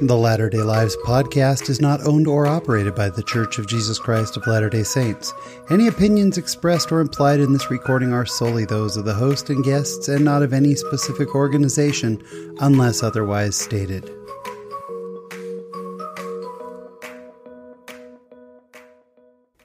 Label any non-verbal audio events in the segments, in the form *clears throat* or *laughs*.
The Latter day Lives podcast is not owned or operated by The Church of Jesus Christ of Latter day Saints. Any opinions expressed or implied in this recording are solely those of the host and guests and not of any specific organization unless otherwise stated.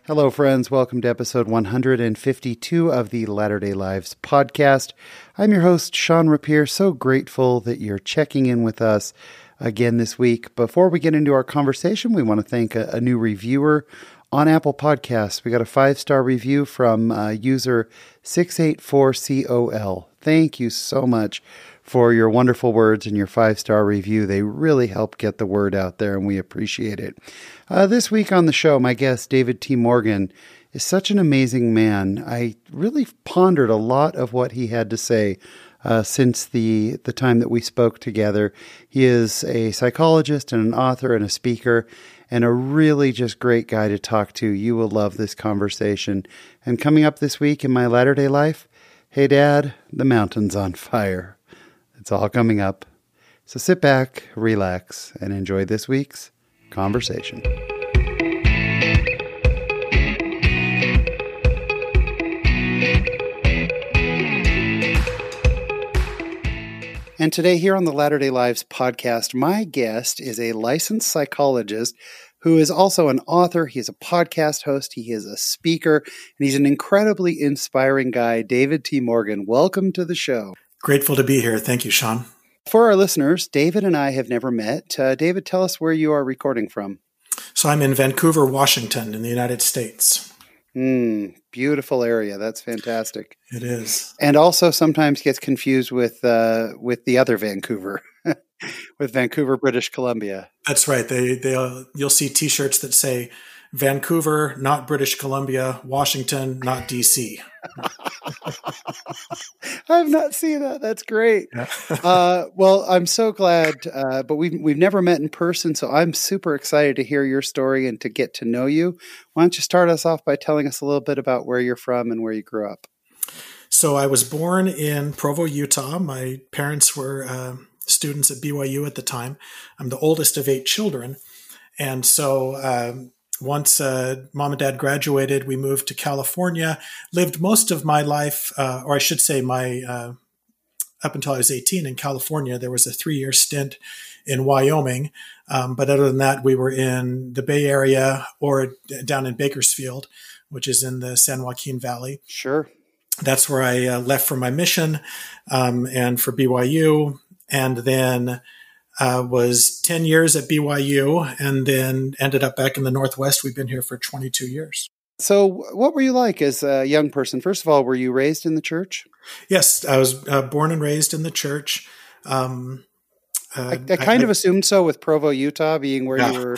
Hello, friends. Welcome to episode 152 of the Latter day Lives podcast. I'm your host, Sean Rapier. So grateful that you're checking in with us again this week. Before we get into our conversation, we want to thank a, a new reviewer on Apple Podcasts. We got a five star review from uh, user 684COL. Thank you so much for your wonderful words and your five star review. They really help get the word out there, and we appreciate it. Uh, this week on the show, my guest, David T. Morgan, is such an amazing man. I really pondered a lot of what he had to say uh, since the the time that we spoke together. He is a psychologist and an author and a speaker, and a really just great guy to talk to. You will love this conversation. And coming up this week in my latter day life, hey Dad, the mountain's on fire. It's all coming up. So sit back, relax, and enjoy this week's conversation. And today, here on the Latter day Lives podcast, my guest is a licensed psychologist who is also an author. He is a podcast host, he is a speaker, and he's an incredibly inspiring guy. David T. Morgan, welcome to the show. Grateful to be here. Thank you, Sean. For our listeners, David and I have never met. Uh, David, tell us where you are recording from. So I'm in Vancouver, Washington, in the United States. Mm, beautiful area. That's fantastic. It is, and also sometimes gets confused with uh, with the other Vancouver, *laughs* with Vancouver, British Columbia. That's right. They they uh, you'll see T-shirts that say Vancouver, not British Columbia, Washington, not DC. *laughs* I've not seen that. That's great. *laughs* uh, well, I'm so glad, uh, but we've we've never met in person, so I'm super excited to hear your story and to get to know you. Why don't you start us off by telling us a little bit about where you're from and where you grew up? So I was born in Provo, Utah. My parents were uh, students at BYU at the time. I'm the oldest of eight children, and so um, once uh, mom and dad graduated, we moved to California. Lived most of my life, uh, or I should say, my uh, up until I was 18 in California. There was a three year stint in Wyoming, um, but other than that, we were in the Bay Area or down in Bakersfield, which is in the San Joaquin Valley. Sure. That's where I uh, left for my mission um, and for BYU, and then uh, was 10 years at BYU and then ended up back in the Northwest. We've been here for 22 years. So, what were you like as a young person? First of all, were you raised in the church? Yes, I was uh, born and raised in the church. Um, uh, I, I, kind I, of assumed so with Provo, Utah, being where yeah. you were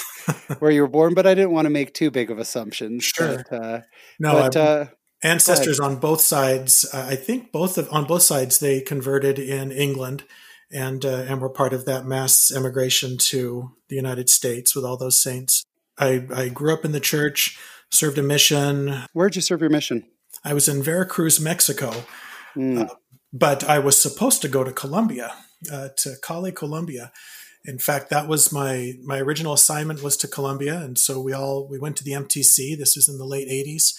where you were born, but I didn't want to make too big of assumptions. *laughs* Sure. But, uh, no, but, uh, ancestors on both sides. Uh, I think both of, on both sides they converted in England and uh, and were part of that mass emigration to the United States with all those saints. I, I grew up in the church, served a mission. Where'd you serve your mission? I was in Veracruz, Mexico, mm. uh, but I was supposed to go to Colombia, uh, to Cali, Colombia. In fact, that was my my original assignment was to Colombia, and so we all we went to the MTC. This was in the late '80s,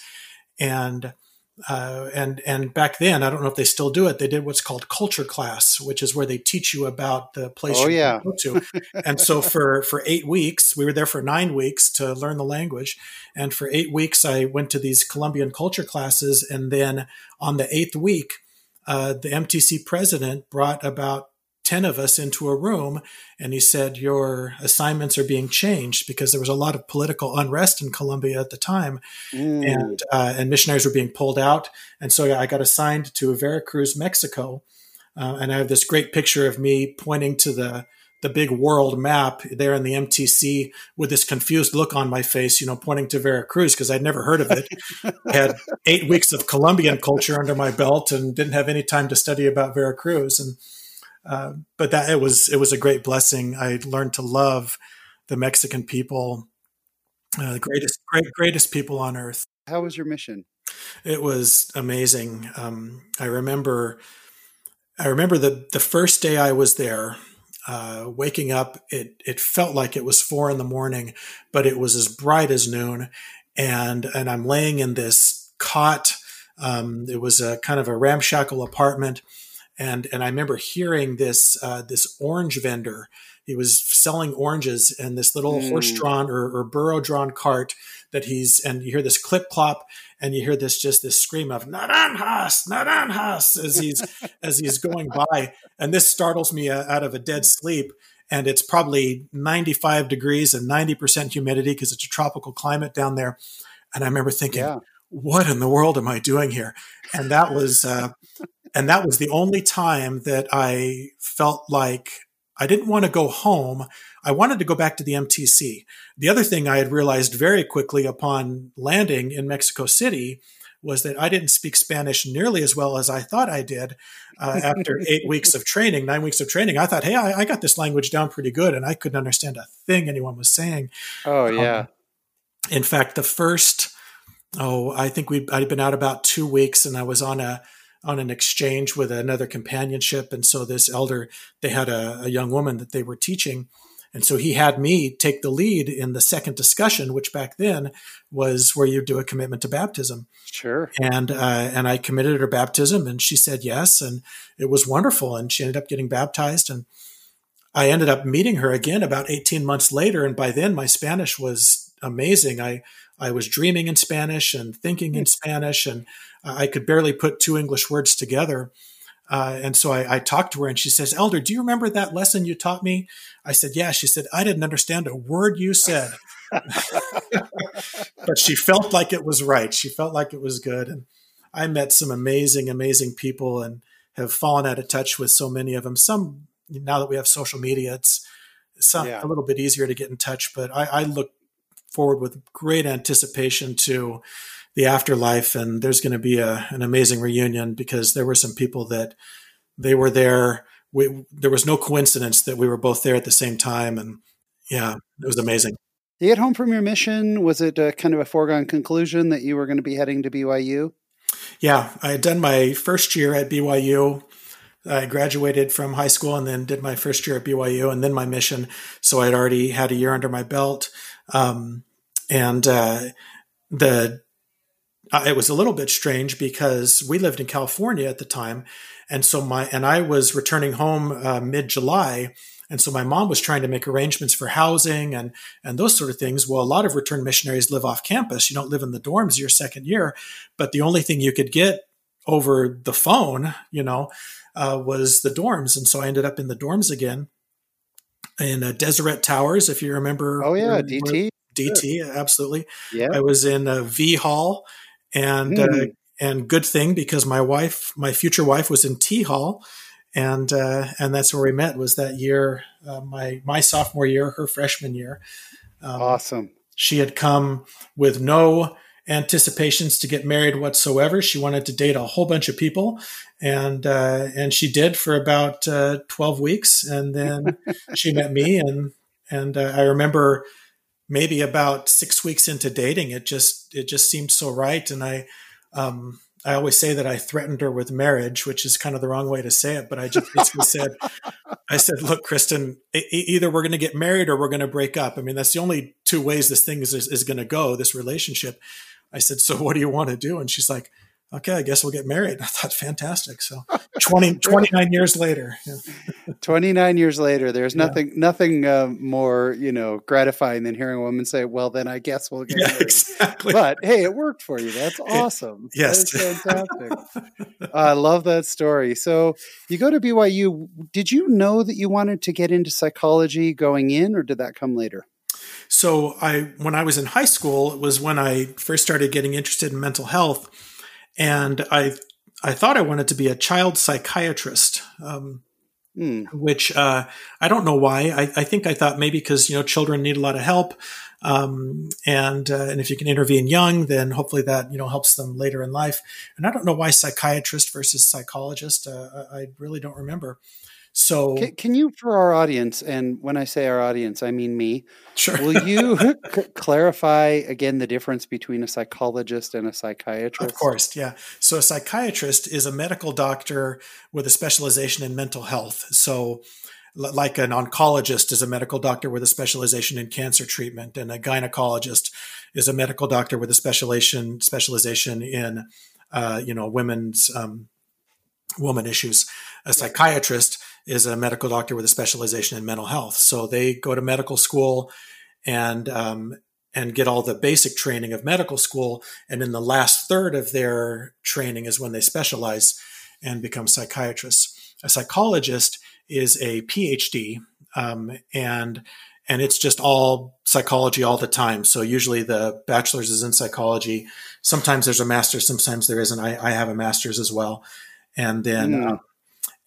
and uh, and and back then, I don't know if they still do it. They did what's called culture class, which is where they teach you about the place oh, you yeah. go to. and so *laughs* for for eight weeks, we were there for nine weeks to learn the language. And for eight weeks, I went to these Colombian culture classes. And then on the eighth week, uh, the MTC president brought about 10 of us into a room and he said, Your assignments are being changed because there was a lot of political unrest in Colombia at the time mm. and, uh, and missionaries were being pulled out. And so I got assigned to Veracruz, Mexico. Uh, and I have this great picture of me pointing to the the big world map there in the MTC with this confused look on my face, you know, pointing to Veracruz because I'd never heard of it. I *laughs* had eight weeks of Colombian culture under my belt and didn't have any time to study about Veracruz. And uh, but that it was it was a great blessing. I learned to love the Mexican people, uh, the greatest great greatest people on earth. How was your mission? It was amazing. Um, I remember I remember the the first day I was there. uh, waking up, it it felt like it was four in the morning, but it was as bright as noon, and and I'm laying in this cot. Um, it was a kind of a ramshackle apartment, and and I remember hearing this uh, this orange vendor. He was selling oranges in this little mm. horse-drawn or, or burro-drawn cart that he's and you hear this clip clop and you hear this just this scream of naranjas naranjas as he's *laughs* as he's going by and this startles me uh, out of a dead sleep and it's probably 95 degrees and 90% humidity because it's a tropical climate down there and i remember thinking yeah. what in the world am i doing here and that was uh, and that was the only time that i felt like I didn't want to go home. I wanted to go back to the MTC. The other thing I had realized very quickly upon landing in Mexico City was that I didn't speak Spanish nearly as well as I thought I did. Uh, after *laughs* eight weeks of training, nine weeks of training, I thought, hey, I, I, got this language down pretty good, and I couldn't understand a thing anyone was saying. Oh yeah. Um, in fact, the first, oh, I think we I'd been out about two weeks, and I was on a on an exchange with another companionship. And so this elder, they had a, a, young woman that they were teaching. And so he had me take the lead in the second discussion, which back then was where you do a commitment to baptism. Sure. And uh, and I committed her baptism, and she said yes, and it was wonderful. And she ended up getting baptized, and I ended up meeting her again about eighteen months later. And by then, my Spanish was amazing. I I was dreaming in Spanish and thinking in hmm. Spanish, and I could barely put two English words together. Uh, and so I, I, talked to her and she says, Elder, do you remember that lesson you taught me? I said, Yeah. She said, I didn't understand a word you said. *laughs* *laughs* but she felt like it was right. She felt like it was good. And I met some amazing, amazing people and have fallen out of touch with so many of them. Some, now that we have social media, it's some, yeah. a little bit easier to get in touch, but I, I look forward with great anticipation to the afterlife, and there's going to be a, an amazing reunion because there were some people that they were there. We, there was no coincidence that we were both there at the same time, and yeah, it was amazing. You get home from your mission. Was it a, kind of a foregone conclusion that you were going to be heading to BYU? Yeah, I had done my first year at BYU. I graduated from high school and then did my first year at BYU and then my mission. So I'd already had a year under my belt. Um, and uh, the uh, it was a little bit strange because we lived in California at the time, and so my and I was returning home uh, mid July, and so my mom was trying to make arrangements for housing and and those sort of things. Well, a lot of return missionaries live off campus. You don't live in the dorms your second year, but the only thing you could get over the phone, you know, uh, was the dorms, and so I ended up in the dorms again in uh, Deseret Towers, if you remember. Oh yeah, DT. DT, absolutely. Yeah. I was in uh, V Hall and mm. uh, hmm. and good thing because my wife, my future wife, was in T Hall, and uh, and that's where we met. Was that year uh, my my sophomore year, her freshman year. Um, awesome. She had come with no anticipations to get married whatsoever. She wanted to date a whole bunch of people, and uh, and she did for about uh, twelve weeks, and then *laughs* she met me, and and uh, I remember maybe about six weeks into dating, it just it just seemed so right, and I um, I always say that I threatened her with marriage, which is kind of the wrong way to say it, but I just basically *laughs* said, I said, look, Kristen, either we're going to get married or we're going to break up. I mean, that's the only two ways this thing is, is, is going to go, this relationship. I said, so what do you want to do? And she's like, okay, I guess we'll get married. *laughs* I thought, fantastic. So *laughs* 20, 29 years later. Yeah. *laughs* 29 years later, there's nothing, yeah. nothing uh, more, you know, gratifying than hearing a woman say, well, then I guess we'll get yeah, married. Exactly. But hey, it worked for you. That's awesome. It, yes. That is fantastic. I love that story. So you go to BYU. Did you know that you wanted to get into psychology going in, or did that come later? So I, when I was in high school, it was when I first started getting interested in mental health and I I thought I wanted to be a child psychiatrist. Um, mm. Which uh, I don't know why. I, I, think I thought maybe because you know children need a lot of help, um, and uh, and if you can intervene young, then hopefully that you know helps them later in life. And I don't know why psychiatrist versus psychologist. Uh, I really don't remember. So, can, can, you, for our audience, and when I say our audience, I mean me, sure. will you *laughs* *laughs* c- clarify again the difference between a psychologist and a psychiatrist? Of course, yeah. So, a psychiatrist is a medical doctor with a specialization in mental health. So, like an oncologist is a medical doctor with a specialization in cancer treatment, and a gynecologist is a medical doctor with a specialization specialization in, uh, you know, women's um, woman issues. A psychiatrist is a medical doctor with a specialization in mental health. So they go to medical school and um, and get all the basic training of medical school, and in the last third of their training is when they specialize and become psychiatrists. A psychologist is a PhD, um, and and it's just all psychology all the time. So usually the bachelor's is in psychology. Sometimes there's a master's, sometimes there isn't. I, I have a master's as well, and then mm.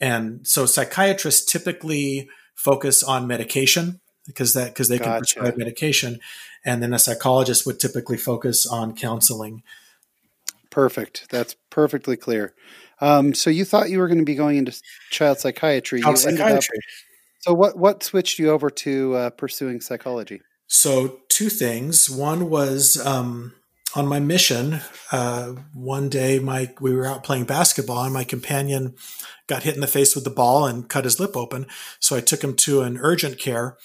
And so psychiatrists typically focus on medication because that because they gotcha. can prescribe medication, and then a psychologist would typically focus on counseling. Perfect. That's perfectly clear. Um, so you thought you were going to be going into child psychiatry. Child psychiatry. Up, so what what switched you over to uh, pursuing psychology? So two things. One was um, on my mission. Uh, one day, my we were out playing basketball, and my companion got hit in the face with the ball and cut his lip open. So I took him to an urgent care,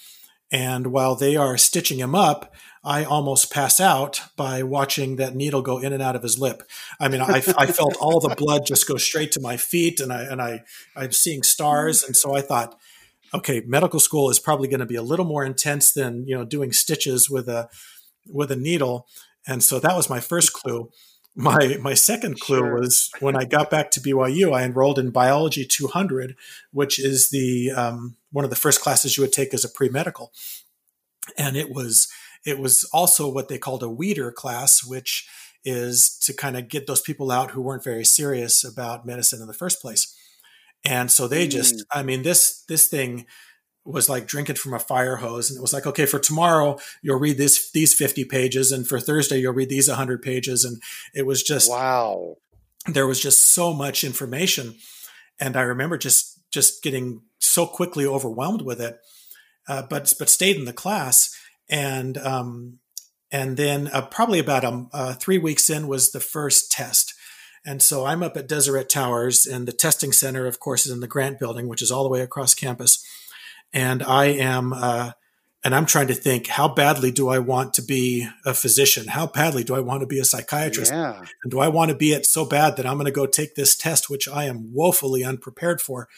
and while they are stitching him up, I almost pass out by watching that needle go in and out of his lip. I mean, I, I felt all the blood just go straight to my feet, and I and I I'm seeing stars, and so I thought, okay, medical school is probably going to be a little more intense than you know doing stitches with a with a needle, and so that was my first clue. My my second clue sure. was when I got back to BYU, I enrolled in Biology 200, which is the um, one of the first classes you would take as a pre medical, and it was it was also what they called a weeder class, which is to kind of get those people out who weren't very serious about medicine in the first place. And so they just, mm. I mean, this this thing was like drinking from a fire hose, and it was like, okay, for tomorrow you'll read this these fifty pages, and for Thursday you'll read these hundred pages, and it was just wow. There was just so much information, and I remember just just getting so quickly overwhelmed with it, uh, but but stayed in the class and um, and then uh, probably about um, uh, three weeks in was the first test. And so I'm up at Deseret Towers, and the testing center, of course, is in the Grant Building, which is all the way across campus. And I am, uh, and I'm trying to think, how badly do I want to be a physician? How badly do I want to be a psychiatrist? Yeah. And do I want to be it so bad that I'm going to go take this test, which I am woefully unprepared for?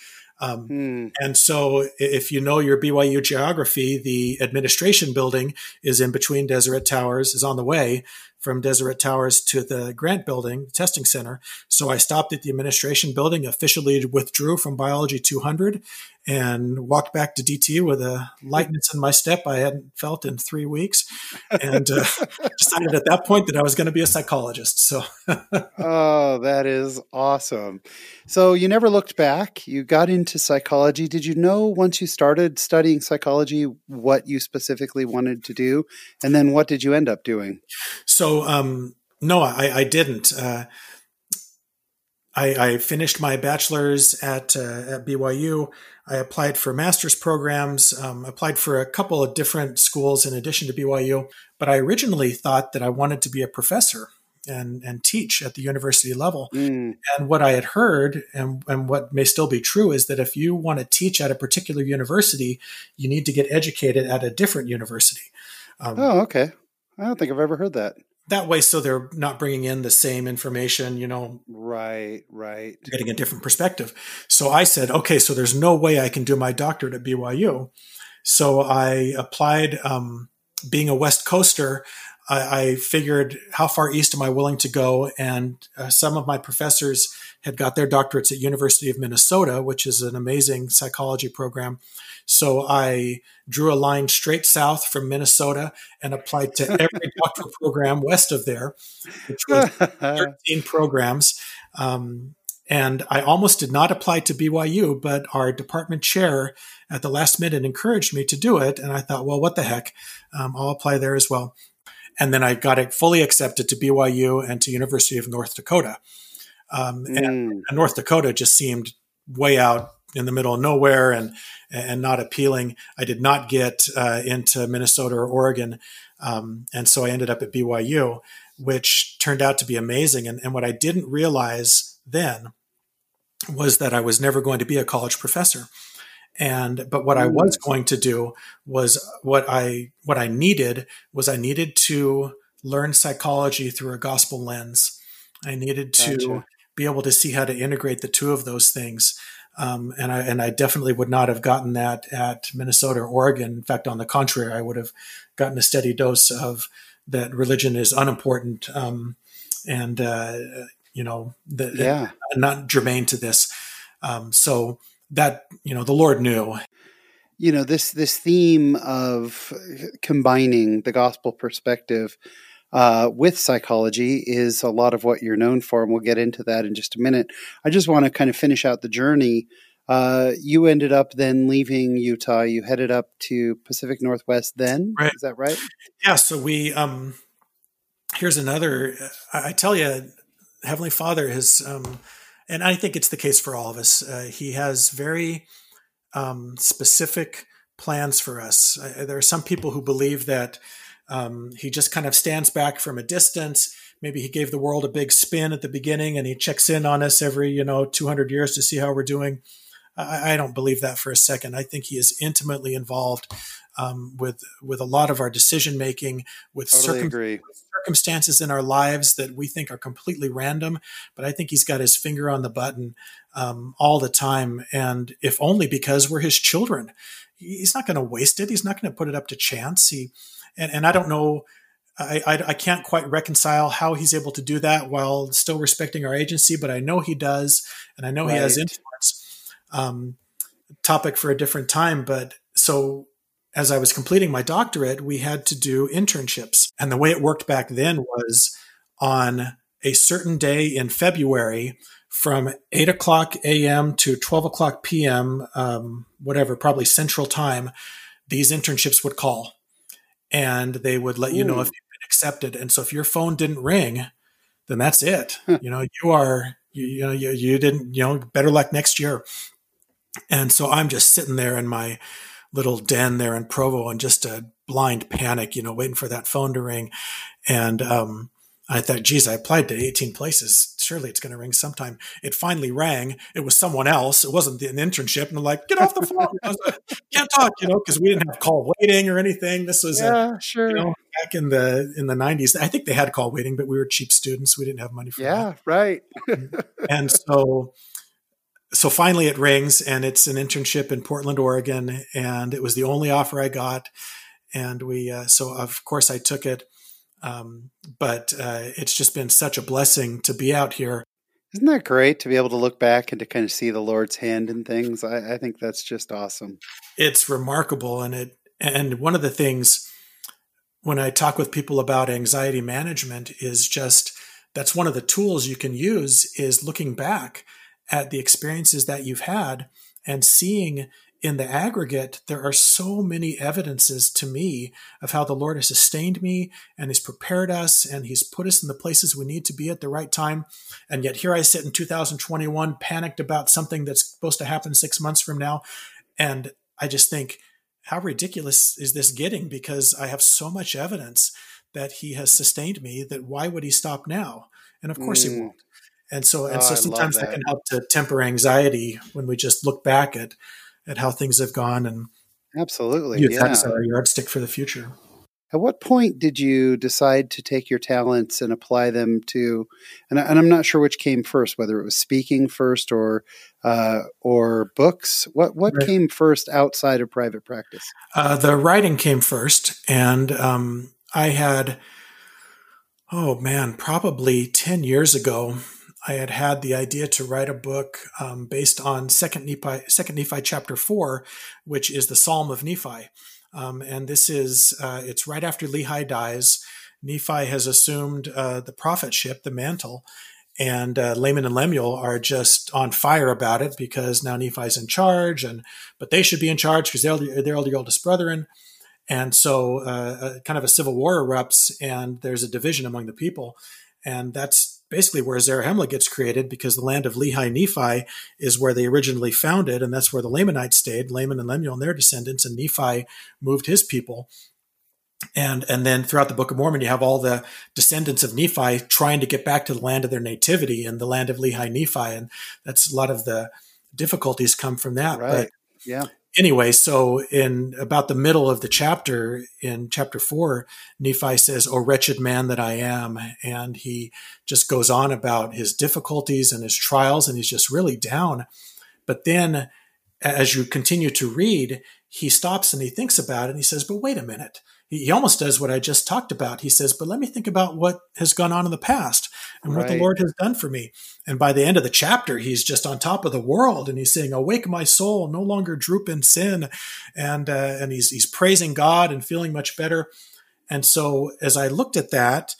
Um, hmm. And so, if you know your BYU geography, the administration building is in between Deseret Towers, is on the way from Deseret Towers to the Grant Building, the testing center. So I stopped at the administration building, officially withdrew from Biology 200, and walked back to DTU with a lightness in my step I hadn't felt in three weeks, and uh, *laughs* decided at that point that I was going to be a psychologist. So, *laughs* oh, that is awesome. So you never looked back. You got into psychology. Did you know once you started studying psychology what you specifically wanted to do, and then what did you end up doing? So, um, no, I, I didn't. Uh, I, I, finished my bachelor's at uh, at BYU. I applied for master's programs, um, applied for a couple of different schools in addition to BYU. But I originally thought that I wanted to be a professor and, and teach at the university level. Mm. And what I had heard, and, and what may still be true, is that if you want to teach at a particular university, you need to get educated at a different university. Um, oh, okay. I don't think I've ever heard that that way so they're not bringing in the same information you know right right. getting a different perspective. So i said okay so there's no way i can do my doctorate at byu so i applied um, being a west coaster I, I, figured how far east am i willing to go and uh, some of my professors had got their doctorates at university of minnesota which is an amazing psychology program so I drew a line straight south from Minnesota and applied to every *laughs* doctoral program west of there, which was 13 programs. Um, and I almost did not apply to BYU, but our department chair at the last minute encouraged me to do it. And I thought, well, what the heck? Um, I'll apply there as well. And then I got it fully accepted to BYU and to University of North Dakota. Um, mm. and, and North Dakota just seemed way out in the middle of nowhere and and not appealing. I did not get uh, into Minnesota or Oregon, um, and so I ended up at BYU, which turned out to be amazing. And, and what I didn't realize then was that I was never going to be a college professor. And but what I was going to do was what I what I needed was I needed to learn psychology through a gospel lens. I needed to gotcha. be able to see how to integrate the two of those things. Um, and I and I definitely would not have gotten that at Minnesota or Oregon. In fact, on the contrary, I would have gotten a steady dose of that religion is unimportant um, and uh, you know the, yeah. not germane to this. Um, so that you know the Lord knew. You know this this theme of combining the gospel perspective uh, with psychology is a lot of what you're known for, and we'll get into that in just a minute. I just want to kind of finish out the journey. Uh, you ended up then leaving Utah. You headed up to Pacific Northwest. Then right. is that right? Yeah. So we um, here's another. I, I tell you, Heavenly Father has, um, and I think it's the case for all of us. Uh, he has very um, specific plans for us. Uh, there are some people who believe that um, he just kind of stands back from a distance. Maybe he gave the world a big spin at the beginning and he checks in on us every, you know, 200 years to see how we're doing. I, I don't believe that for a second. I think he is intimately involved um, with with a lot of our decision making, with totally circum- circumstances in our lives that we think are completely random. But I think he's got his finger on the button um, all the time, and if only because we're his children. He's not going to waste it. He's not going to put it up to chance. He and, and I don't know. I, I, I, can't quite reconcile how he's able to do that while still respecting our agency, but I know he does, and I know right. he has influence. Um, topic for a different time, but so as I was completing my doctorate, we had to do internships, and the way it worked back then was on a certain day in February from 8 o'clock a.m. to 12 o'clock p.m., um, whatever, probably central time, these internships would call and they would let Ooh. you know if you've been accepted. And so if your phone didn't ring, then that's it. you know, you are, you, you know, you, you didn't, you know, better luck next year. And so I'm just sitting there in my little den there in Provo and just a blind panic, you know, waiting for that phone to ring. And, um, I thought, geez, I applied to 18 places. Surely it's going to ring sometime. It finally rang. It was someone else. It wasn't an internship. And I'm like, get off the phone. i Can't talk, you know, because we didn't have call waiting or anything. This was, yeah, a, sure. You know, back in the in the 90s. I think they had call waiting, but we were cheap students. We didn't have money for yeah, that. right. and so, so finally it rings, and it's an internship in Portland, Oregon, and it was the only offer I got. And we, uh, so of course I took it um, but uh, it's just been such a blessing to be out here. Isn't that great to be able to look back and to kind of see the Lord's hand in things? I, I think that's just awesome. It's remarkable, and it and one of the things when I talk with people about anxiety management is just that's one of the tools you can use is looking back at the experiences that you've had and seeing in the aggregate, there are so many evidences to me of how the Lord has sustained me and He's prepared us and He's put us in the places we need to be at the right time. And yet here I sit in 2021, panicked about something that's supposed to happen six months from now. And I just think, how ridiculous is this getting? Because I have so much evidence that He has sustained me that why would He stop now? And of course mm. He won't. And so, and oh, so sometimes that. that can help to temper anxiety when we just look back at at how things have gone and absolutely use yeah. that as our yardstick for the future. At what point did you decide to take your talents and apply them to? And, I, am not sure which came first, whether it was speaking first or uh, or books. What what right. came first outside of private practice? Uh, the writing came first, and um, I had oh man, probably ten years ago. I had had the idea to write a book um, based on Second Nephi, Second Nephi chapter four, which is the Psalm of Nephi, um, and this is uh, it's right after Lehi dies. Nephi has assumed uh, the prophetship, the mantle, and uh, Laman and Lemuel are just on fire about it because now Nephi's in charge, and but they should be in charge because they're they're all the oldest brethren. And so, uh, kind of a civil war erupts, and there's a division among the people, and that's basically where Zarahemla gets created because the land of Lehi Nephi is where they originally founded, and that's where the Lamanites stayed, Laman and Lemuel and their descendants, and Nephi moved his people. And and then throughout the Book of Mormon, you have all the descendants of Nephi trying to get back to the land of their nativity and the land of Lehi Nephi, and that's a lot of the difficulties come from that. Right. But yeah. Anyway, so in about the middle of the chapter, in chapter four, Nephi says, "O wretched man that I am," and he just goes on about his difficulties and his trials, and he's just really down. But then, as you continue to read, he stops and he thinks about it, and he says, "But wait a minute." He almost does what I just talked about. He says, "But let me think about what has gone on in the past." and right. what the Lord has done for me. And by the end of the chapter, he's just on top of the world and he's saying, Awake my soul, no longer droop in sin. And, uh, and he's, he's praising God and feeling much better. And so as I looked at that,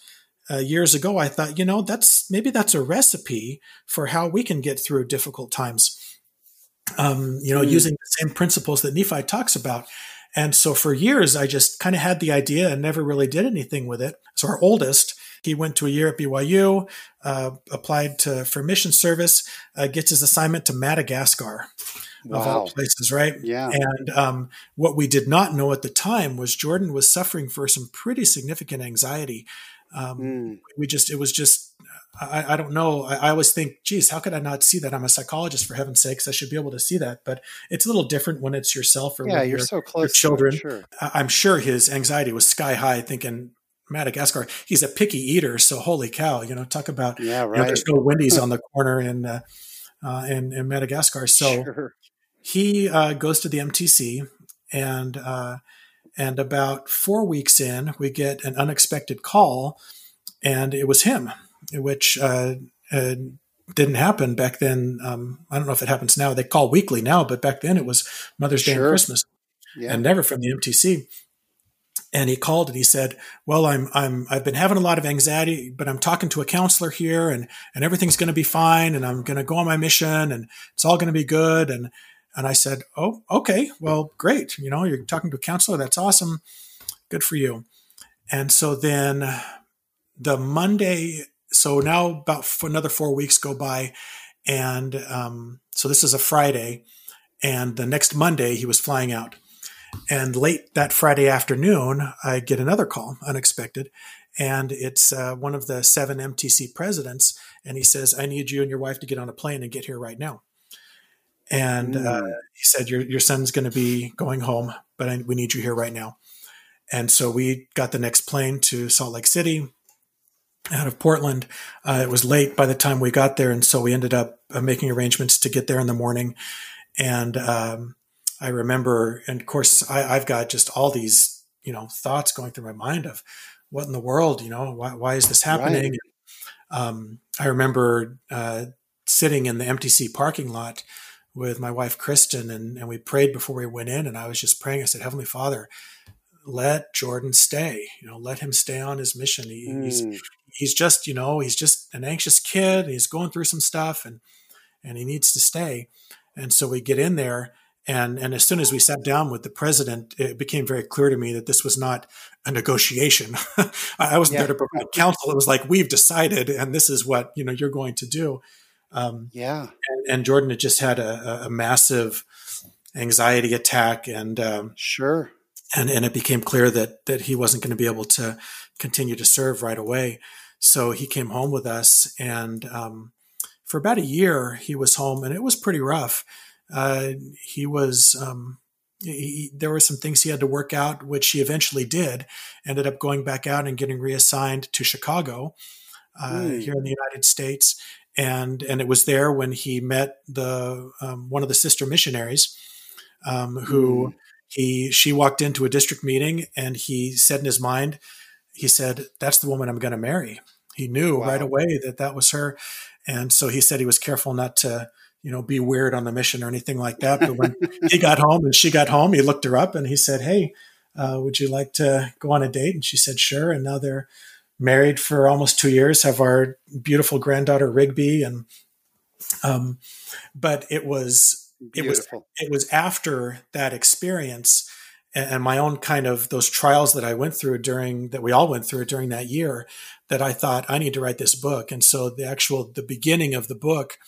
uh, years ago, I thought, you know, that's maybe that's a recipe for how we can get through difficult times. Um, you know, mm. using the same principles that Nephi talks about. And so for years, I just kind of had the idea and never really did anything with it. So our oldest, he went to a year at BYU, uh, applied to, for mission service, uh, gets his assignment to Madagascar. Wow. Of all places, right? Yeah. And um, what we did not know at the time was Jordan was suffering for some pretty significant anxiety. Um, mm. We just, it was just, I, I don't know. I, I, always think, geez, how could I not see that? I'm a psychologist, for heaven's sakes. I should be able to see that. But it's a little different when it's yourself or yeah, you're your, so close children. It, sure. I'm sure his anxiety was sky high, thinking, Madagascar. He's a picky eater, so holy cow! You know, talk about yeah, right. You know, there's no Wendy's on the *laughs* corner in uh, uh, in, in, Madagascar. So sure. he uh, goes to the MTC, and uh, and about four weeks in, we get an unexpected call, and it was him, which uh, uh, didn't happen back then. Um, I don't know if it happens now. They call weekly now, but back then it was Mother's Day and Christmas, yeah. and never from the MTC and he called and he said, "Well, I'm I'm I've been having a lot of anxiety, but I'm talking to a counselor here, and and everything's going to be fine, and I'm going to go on my mission, and it's all going to be good." And and I said, "Oh, okay, well, great. You know, you're talking to a counselor. That's awesome. Good for you." And so then the Monday, so now about another four weeks go by, and um, so this is a Friday, and the next Monday he was flying out. And late that Friday afternoon, I get another call, unexpected. And it's uh, one of the seven MTC presidents. And he says, I need you and your wife to get on a plane and get here right now. And mm. uh, he said, Your, your son's going to be going home, but I, we need you here right now. And so we got the next plane to Salt Lake City out of Portland. Uh, it was late by the time we got there. And so we ended up uh, making arrangements to get there in the morning. And um, I remember, and of course, I, have got just all these, you know, thoughts going through my mind of what in the world, you know, why, why is this happening? Right. Um, I remember uh, sitting in the MTC parking lot with my wife, Kristen, and, and we prayed before we went in. And I was just praying. I said, Heavenly Father, let Jordan stay, you know, let him stay on his mission. He, mm. He's, he's just, you know, he's just an anxious kid. He's going through some stuff and, and he needs to stay. And so we get in there and, and as soon as we sat down with the president, it became very clear to me that this was not a negotiation. *laughs* I wasn't yeah. there to provide counsel. It was like, we've decided, and this is what, you know, you're going to do. Um, yeah. And, and, Jordan had just had a, a massive anxiety attack and, um, sure. And, and it became clear that, that he wasn't going to be able to continue to serve right away. So he came home with us and, um, for about a year he was home and it was pretty rough uh, he was um, he, there were some things he had to work out, which he eventually did. Ended up going back out and getting reassigned to Chicago uh, mm. here in the United States, and and it was there when he met the um, one of the sister missionaries, um, who mm. he she walked into a district meeting and he said in his mind, he said, "That's the woman I'm going to marry." He knew wow. right away that that was her, and so he said he was careful not to you know, be weird on the mission or anything like that. But when he *laughs* got home and she got home, he looked her up and he said, Hey, uh, would you like to go on a date? And she said, Sure. And now they're married for almost two years, have our beautiful granddaughter Rigby. And, um, but it was, Beautiful. it was, it was after that experience and my own kind of those trials that I went through during that we all went through during that year that I thought I need to write this book. And so the actual, the beginning of the book,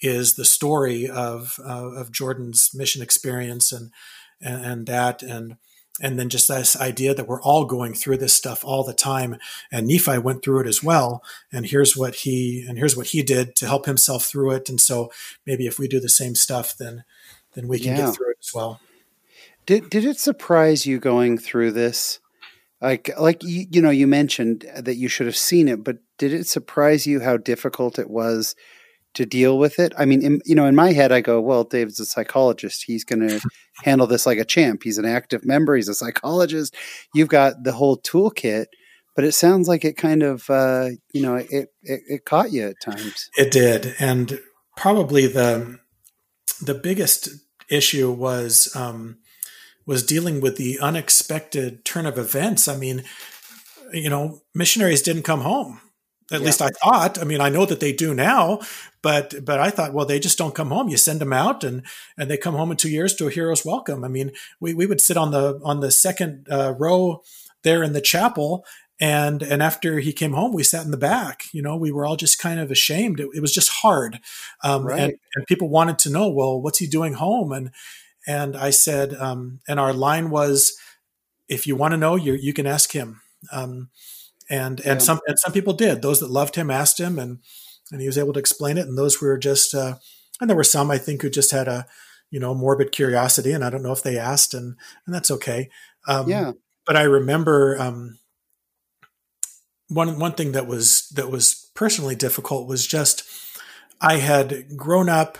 is the story of uh, of Jordan's mission experience and, and and that and and then just this idea that we're all going through this stuff all the time and nephi went through it as well and here's what he and here's what he did to help himself through it and so maybe if we do the same stuff then then we can yeah. get through it as well Did did it surprise you going through this? Like like you, you know you mentioned that you should have seen it, but did it surprise you how difficult it was to deal with it? I mean, in, you know, in my head, I go, well, David's a psychologist. He's going *laughs* to handle this like a champ. He's an active member. He's a psychologist. You've got the whole toolkit, but it sounds like it kind of, uh, you know, it, it, it caught you at times. It did, and probably the the biggest issue was um, was dealing with the unexpected turn of events. I mean, you know, missionaries didn't come home. At yeah. least I thought. I mean, I know that they do now, but but I thought, well, they just don't come home. You send them out, and and they come home in two years to a hero's welcome. I mean, we we would sit on the on the second uh, row there in the chapel, and and after he came home, we sat in the back. You know, we were all just kind of ashamed. It, it was just hard, um, right. and, and people wanted to know, well, what's he doing home? And and I said, um, and our line was, if you want to know, you you can ask him. Um, and and yeah. some and some people did. Those that loved him asked him, and and he was able to explain it. And those were just, uh, and there were some I think who just had a, you know, morbid curiosity, and I don't know if they asked, and and that's okay. Um, yeah. But I remember um, one one thing that was that was personally difficult was just I had grown up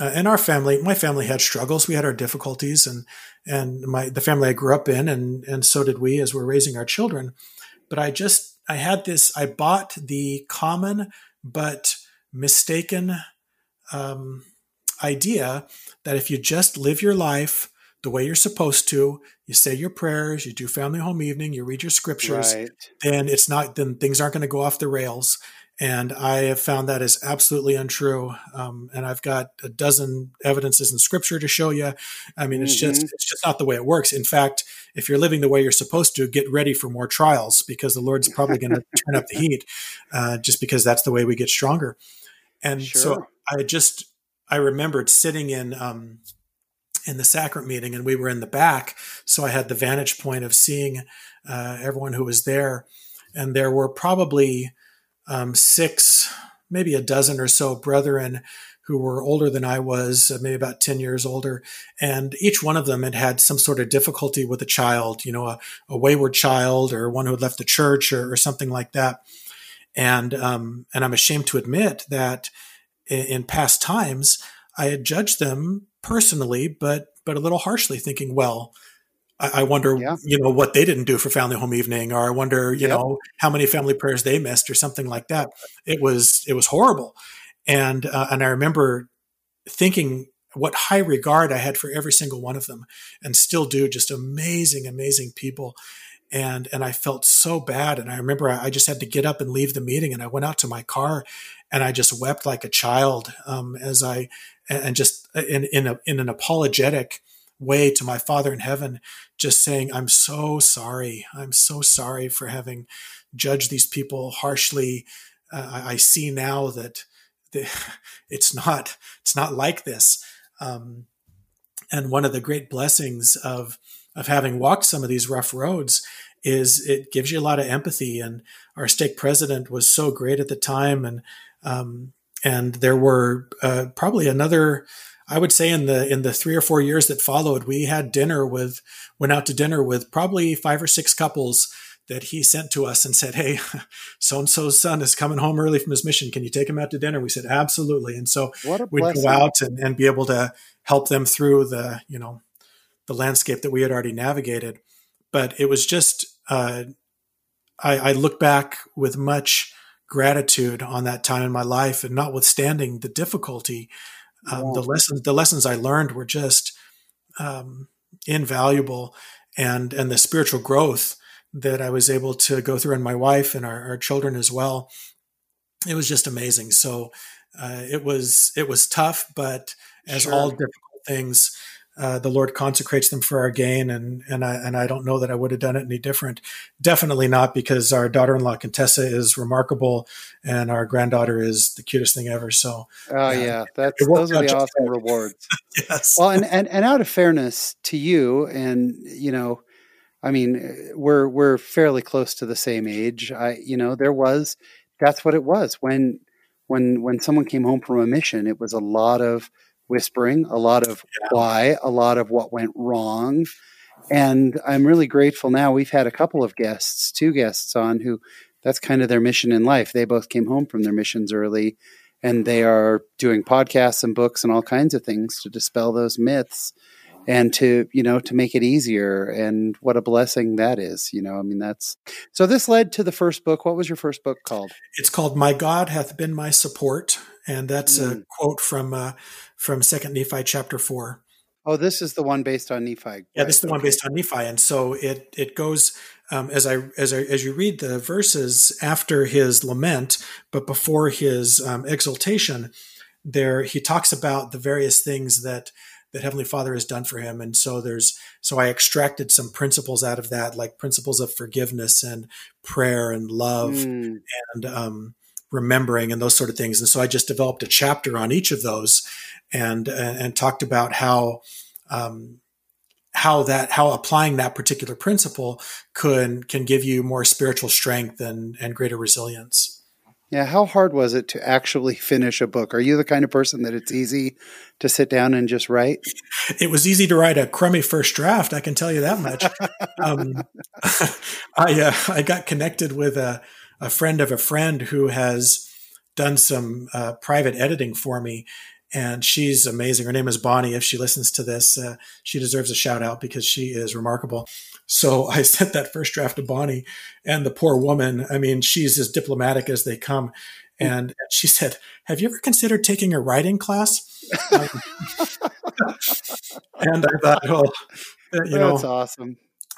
uh, in our family. My family had struggles. We had our difficulties, and and my the family I grew up in, and and so did we as we're raising our children but I just I had this. I bought the common but mistaken um, idea that if you just live your life the way you're supposed to, you say your prayers, you do family home evening, you read your scriptures, right. then it's not then things aren't going to go off the rails. And I have found that is absolutely untrue. Um, and I've got a dozen evidences in scripture to show you. I mean, it's mm-hmm. just it's just not the way it works. In fact, if you're living the way you're supposed to, get ready for more trials because the Lord's probably going *laughs* to turn up the heat, uh, just because that's the way we get stronger. And sure. so I just I remembered sitting in um, in the sacrament meeting, and we were in the back, so I had the vantage point of seeing uh, everyone who was there, and there were probably um, six, maybe a dozen or so brethren who were older than I was, uh, maybe about 10 years older. And each one of them had had some sort of difficulty with a child, you know, a, a wayward child or one who had left the church or, or something like that. And, um, and I'm ashamed to admit that in, in past times, I had judged them personally, but, but a little harshly thinking, well, I, wonder, yeah. you know, what they didn't do for family home evening, or I wonder, you know, how many family prayers they missed, or something like that. It was it was horrible, and uh, and I remember thinking what high regard I had for every single one of them, and still do. Just amazing, amazing people, and and I felt so bad. And I remember I, I just had to get up and leave the meeting, and I went out to my car, and I just wept like a child um, as I and just in in, a, in an apologetic way to my Father in heaven, just saying, I'm so sorry. I'm so sorry for having judged these people harshly. Uh, I see now that the, *laughs* it's not, it's not like this. Um, and one of the great blessings of, of having walked some of these rough roads is it gives you a lot of empathy. And our stake president was so great at the time. And, um, and there were uh, probably another I would say in the in the three or four years that followed, we had dinner with went out to dinner with probably five or six couples that he sent to us and said, "Hey, *laughs* so and so's son is coming home early from his mission. Can you take him out to dinner?" We said, "Absolutely." And so we'd go out and, and be able to help them through the you know the landscape that we had already navigated. But it was just uh, I, I look back with much gratitude on that time in my life, and notwithstanding the difficulty um, the lessons the lessons I learned were just um, invaluable, and and the spiritual growth that I was able to go through, and my wife and our, our children as well. It was just amazing. So uh, it was it was tough, but as sure. all difficult things, uh, the Lord consecrates them for our gain, and and I and I don't know that I would have done it any different. Definitely not because our daughter-in-law Contessa is remarkable, and our granddaughter is the cutest thing ever. So, oh uh, yeah, that's those are the awesome rewards. *laughs* yes. Well, and, and and out of fairness to you, and you know, I mean, we're we're fairly close to the same age. I you know, there was that's what it was when when when someone came home from a mission. It was a lot of whispering, a lot of yeah. why, a lot of what went wrong. And I'm really grateful now. We've had a couple of guests, two guests on who that's kind of their mission in life. They both came home from their missions early and they are doing podcasts and books and all kinds of things to dispel those myths and to you know to make it easier and what a blessing that is you know i mean that's so this led to the first book what was your first book called it's called my god hath been my support and that's mm. a quote from uh, from second nephi chapter 4 oh this is the one based on nephi right. yeah this is the one based on nephi and so it it goes um, as I as I as you read the verses after his lament, but before his um, exaltation, there he talks about the various things that that Heavenly Father has done for him. And so there's, so I extracted some principles out of that, like principles of forgiveness and prayer and love mm. and, um, remembering and those sort of things. And so I just developed a chapter on each of those and, and, and talked about how, um, how that how applying that particular principle could can give you more spiritual strength and and greater resilience. Yeah, how hard was it to actually *laughs* finish a book? Are you the kind of person that it's easy to sit down and just write? It was easy to write a crummy first draft. I can tell you that much. *laughs* um, *laughs* I uh, I got connected with a a friend of a friend who has done some uh, private editing for me, and she's amazing. Her name is Bonnie. If she listens to this, uh, she deserves a shout out because she is remarkable. So *laughs* I sent that first draft to Bonnie, and the poor woman, I mean, she's as diplomatic as they come. And she said, Have you ever considered taking a writing class? *laughs* Um, *laughs* and I thought, oh, you know, that's awesome.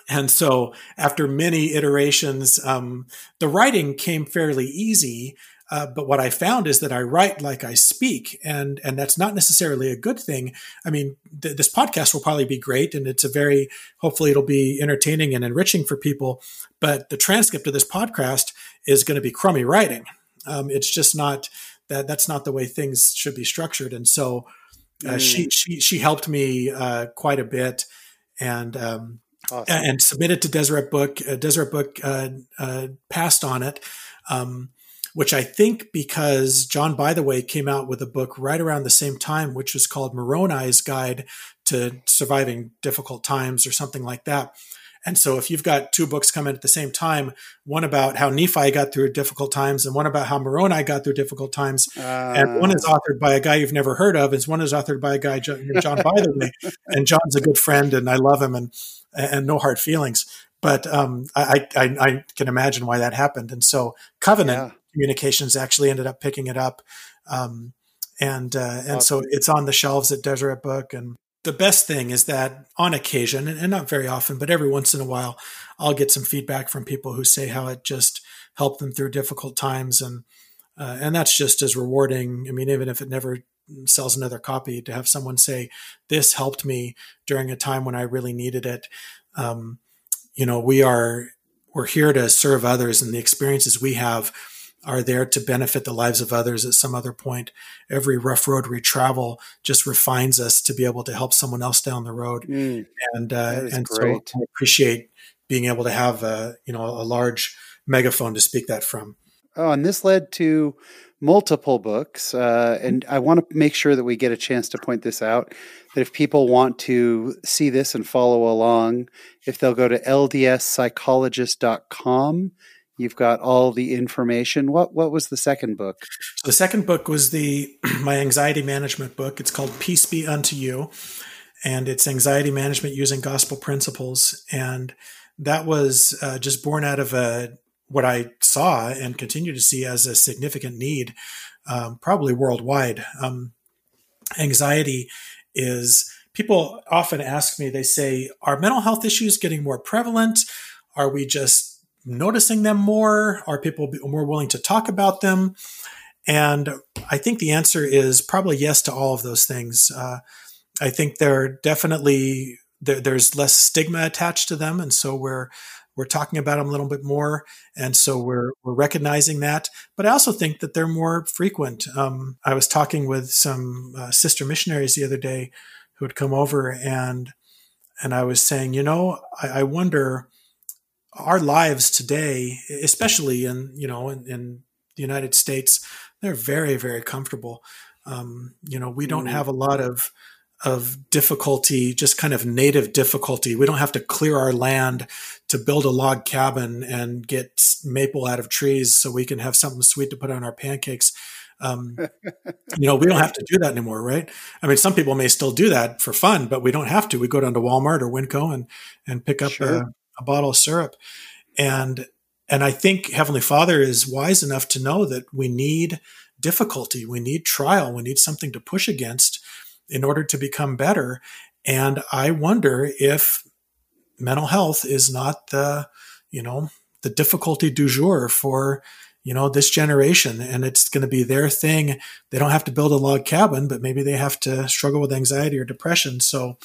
And so after many iterations, um, the writing came fairly easy uh, but what I found is that I write like I speak, and and that's not necessarily a good thing. I mean, th- this podcast will probably be great, and it's a very hopefully it'll be entertaining and enriching for people. But the transcript of this podcast is going to be crummy writing. Um, it's just not that that's not the way things should be structured. And so uh, mm. she she she helped me uh, quite a bit, and. Um, awesome. And submitted to Deseret Book. Uh, Deseret Book uh, uh, passed on it. Um, which I think because John Bytheway came out with a book right around the same time, which was called Moroni's Guide to Surviving Difficult Times or something like that. And so if you've got two books coming at the same time, one about how Nephi got through difficult times and one about how Moroni got through difficult times, uh, and one is authored by a guy you've never heard of, and one is authored by a guy, John, Bytheway, and John's a good friend and I love him and, and no hard feelings. But um, I, I, I, can imagine why that happened. And so Covenant yeah communications actually ended up picking it up. Um, and uh, and so it's on the shelves at Deseret Book. And the best thing is that on occasion, and not very often, but every once in a while, I'll get some feedback from people who say how it just helped them through difficult times, and uh, and that's just as rewarding. I mean, even if it never sells another copy, to have someone say this helped me during a time when I really needed it. Um, you know, we are we're here to serve others, and the experiences we have are there to benefit the lives of others at some other point. Every rough road we travel just refines us to be able to help someone else down the road. Mm, and uh, and great. so I appreciate being able to have a you know a large megaphone to speak that from. Oh, and this led to multiple books. Uh, and I want to make sure that we get a chance to point this out that if people want to see this and follow along, if they'll go to ldspsychologist.com You've got all the information. What what was the second book? The second book was the *clears throat* my anxiety management book. It's called Peace Be Unto You, and it's anxiety management using gospel principles. And that was uh, just born out of a what I saw and continue to see as a significant need, um, probably worldwide. Um, anxiety is people often ask me. They say, "Are mental health issues getting more prevalent? Are we just noticing them more? Are people more willing to talk about them? And I think the answer is probably yes to all of those things. Uh, I think they're definitely there, there's less stigma attached to them, and so we're we're talking about them a little bit more, and so we're we're recognizing that. But I also think that they're more frequent. Um, I was talking with some uh, sister missionaries the other day who had come over, and and I was saying, you know, I, I wonder our lives today, especially in you know in, in the United States, they're very very comfortable. Um, you know, we don't mm. have a lot of of difficulty, just kind of native difficulty. We don't have to clear our land to build a log cabin and get maple out of trees so we can have something sweet to put on our pancakes. Um, *laughs* you know, we don't have to do that anymore, right? I mean, some people may still do that for fun, but we don't have to. We go down to Walmart or Winco and and pick up sure. a, a bottle of syrup, and and I think Heavenly Father is wise enough to know that we need difficulty, we need trial, we need something to push against in order to become better. And I wonder if mental health is not the, you know, the difficulty du jour for, you know, this generation. And it's going to be their thing. They don't have to build a log cabin, but maybe they have to struggle with anxiety or depression. So,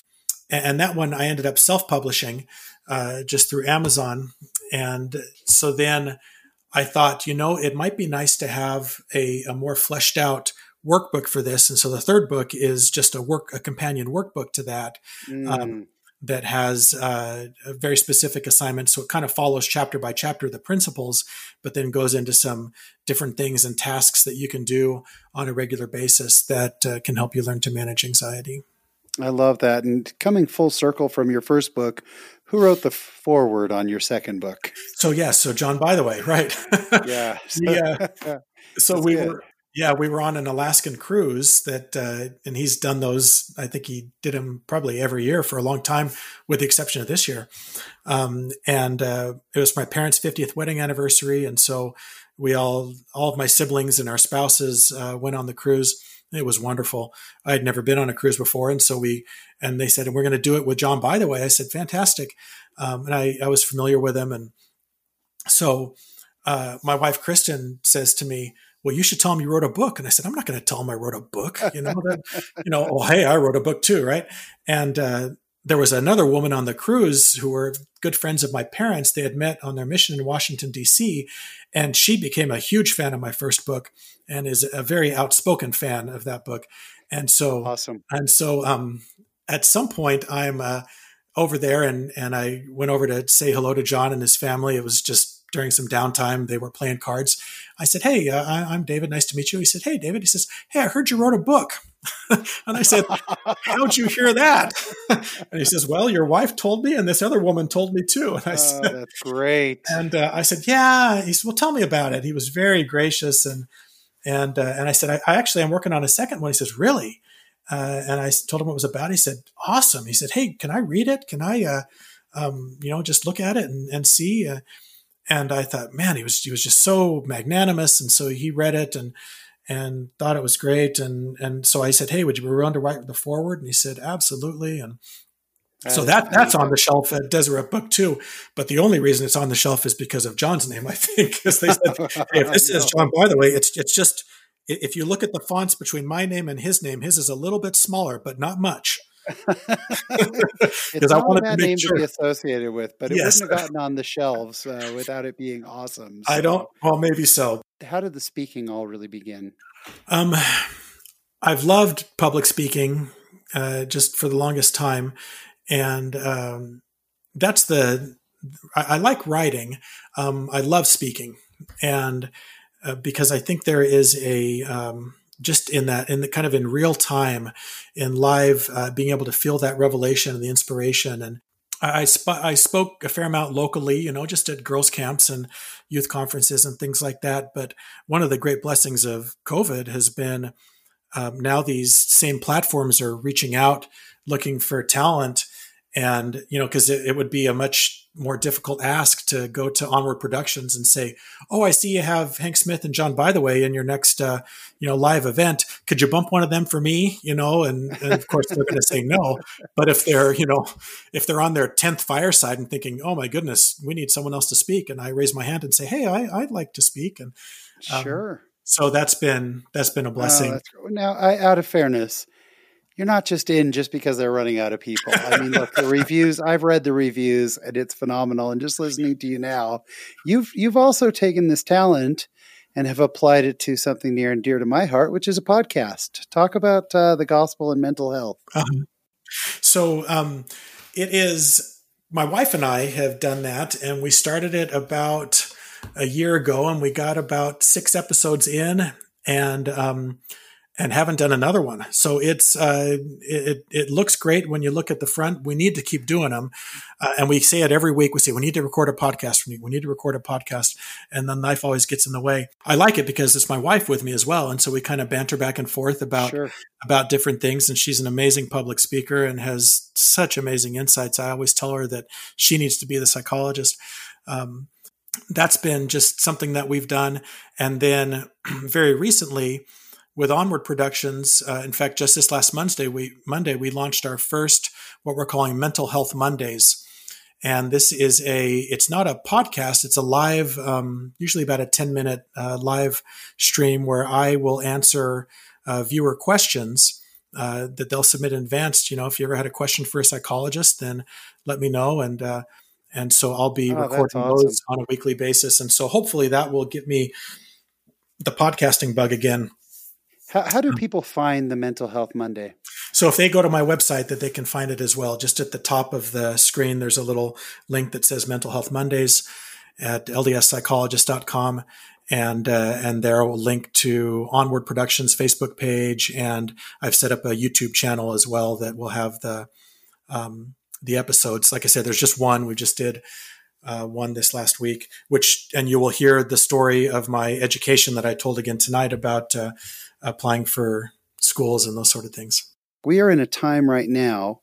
and that one I ended up self publishing uh, just through Amazon. And so then I thought, you know, it might be nice to have a, a more fleshed out workbook for this. And so the third book is just a work, a companion workbook to that. Um, mm. Um, that has uh, a very specific assignment. So it kind of follows chapter by chapter the principles, but then goes into some different things and tasks that you can do on a regular basis that uh, can help you learn to manage anxiety. I love that. And coming full circle from your first book, who wrote the foreword on your second book? So yes, yeah, so John. By *laughs* the way, right? yeah. yeah. so we good. were yeah, we were on an Alaskan cruise that, uh, and he's done those. I think he did them probably every year for a long time, with the exception of this year. Um, and uh, it was my parents' 50th wedding anniversary, and so we all, all of my siblings and our spouses, uh, went on the cruise. It was wonderful. I had never been on a cruise before, and so we, and they said, and "We're going to do it with John." By the way, I said, "Fantastic," um, and I, I was familiar with him, and so uh, my wife Kristen says to me well, you should tell him you wrote a book. And I said, I'm not going to tell him I wrote a book. You know, that, you know, oh, hey, I wrote a book too, right? And uh, there was another woman on the cruise who were good friends of my parents. They had met on their mission in Washington, D.C., and she became a huge fan of my first book and is a very outspoken fan of that book. And so, awesome. And so, um, at some point, I'm uh, over there, and and I went over to say hello to John and his family. It was just during some downtime, they were playing cards. I said, Hey, uh, I'm David. Nice to meet you. He said, Hey, David. He says, Hey, I heard you wrote a book. *laughs* and I said, How'd you hear that? *laughs* and he says, Well, your wife told me, and this other woman told me too. And I oh, said, That's great. And uh, I said, Yeah. He said, Well, tell me about it. He was very gracious. And, and, uh, and I said, I, I actually am working on a second one. He says, Really? Uh, and I told him what it was about. He said, Awesome. He said, Hey, can I read it? Can I, uh, um, you know, just look at it and, and see? Uh, and I thought, man, he was he was just so magnanimous, and so he read it and and thought it was great, and and so I said, hey, would you be willing to write the forward? And he said, absolutely, and so that that's on the shelf at Deseret Book too. But the only reason it's on the shelf is because of John's name, I think. *laughs* Because they said, hey, if this *laughs* is John, Bytheway, it's it's just if you look at the fonts between my name and his name, his is a little bit smaller, but not much. *laughs* it's not a bad name sure. to be associated with, but it yes. wouldn't have gotten on the shelves uh, without it being awesome. So. I don't. Well, maybe so. How did the speaking all really begin? Um, I've loved public speaking uh, just for the longest time, and um, that's the. I, I like writing. Um, I love speaking, and uh, because I think there is a um, just in that in the kind of in real time in live uh, being able to feel that revelation and the inspiration and I, sp- I spoke a fair amount locally, you know, just at girls' camps and youth conferences and things like that. But one of the great blessings of COVID has been um, now these same platforms are reaching out, looking for talent, and you know, because it, it would be a much more difficult ask to go to Onward Productions and say, "Oh, I see you have Hank Smith and John Bytheway in your next, uh, you know, live event. Could you bump one of them for me?" You know, and, and of course they're going to say no. But if they're, you know, if they're on their tenth fireside and thinking, "Oh my goodness, we need someone else to speak," and I raise my hand and say, "Hey, I, would like to speak," and um, sure. So that's been that's been a blessing. Oh, now, I, out of fairness, you're not just in just because they're running out of people. I mean, look, the reviews, I've read the reviews and it's phenomenal. And just listening to you now, you've you've also taken this talent and have applied it to something near and dear to my heart, which is a podcast. Talk about uh, the gospel and mental health. Um, so um, it is my wife and I have done that, and we started it about a year ago, and we got about six episodes in, and um, and haven't done another one. So it's uh, it it looks great when you look at the front. We need to keep doing them, uh, and we say it every week. We say we need to record a podcast. For me. We need to record a podcast, and then life always gets in the way. I like it because it's my wife with me as well, and so we kind of banter back and forth about sure. about different things. And she's an amazing public speaker and has such amazing insights. I always tell her that she needs to be the psychologist. Um, that's been just something that we've done, and then *clears throat* very recently with Onward Productions. Uh, in fact, just this last Monday, we Monday we launched our first what we're calling Mental Health Mondays, and this is a it's not a podcast; it's a live, um, usually about a ten minute uh, live stream where I will answer uh, viewer questions. Uh, that they'll submit in advance. You know, if you ever had a question for a psychologist, then let me know, and uh, and so I'll be oh, recording awesome. those on a weekly basis. And so hopefully that will get me the podcasting bug again. How, how do um, people find the Mental Health Monday? So if they go to my website, that they can find it as well. Just at the top of the screen, there's a little link that says Mental Health Mondays at ldspsychologist.com. And, uh, and there will link to Onward Productions Facebook page. And I've set up a YouTube channel as well that will have the, um, the episodes. Like I said, there's just one. We just did uh, one this last week, which, and you will hear the story of my education that I told again tonight about uh, applying for schools and those sort of things. We are in a time right now,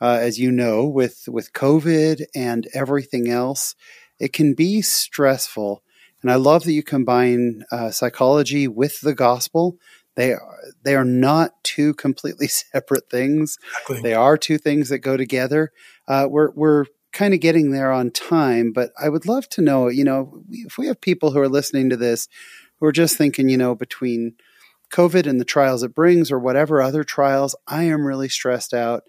uh, as you know, with with COVID and everything else. It can be stressful, and I love that you combine uh, psychology with the gospel. They are they are not two completely *laughs* separate things. Exactly. They are two things that go together. Uh, we're we're kind of getting there on time, but I would love to know. You know, if we have people who are listening to this who are just thinking, you know, between COVID and the trials it brings, or whatever other trials, I am really stressed out.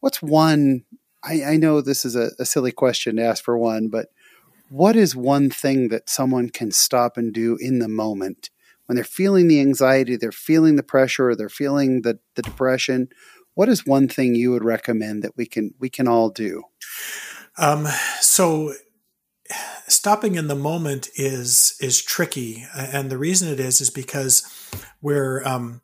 What's one? I, I know this is a, a silly question to ask for one, but what is one thing that someone can stop and do in the moment when they're feeling the anxiety, they're feeling the pressure, or they're feeling the, the depression? What is one thing you would recommend that we can we can all do? Um, so stopping in the moment is is tricky, and the reason it is is because we're um,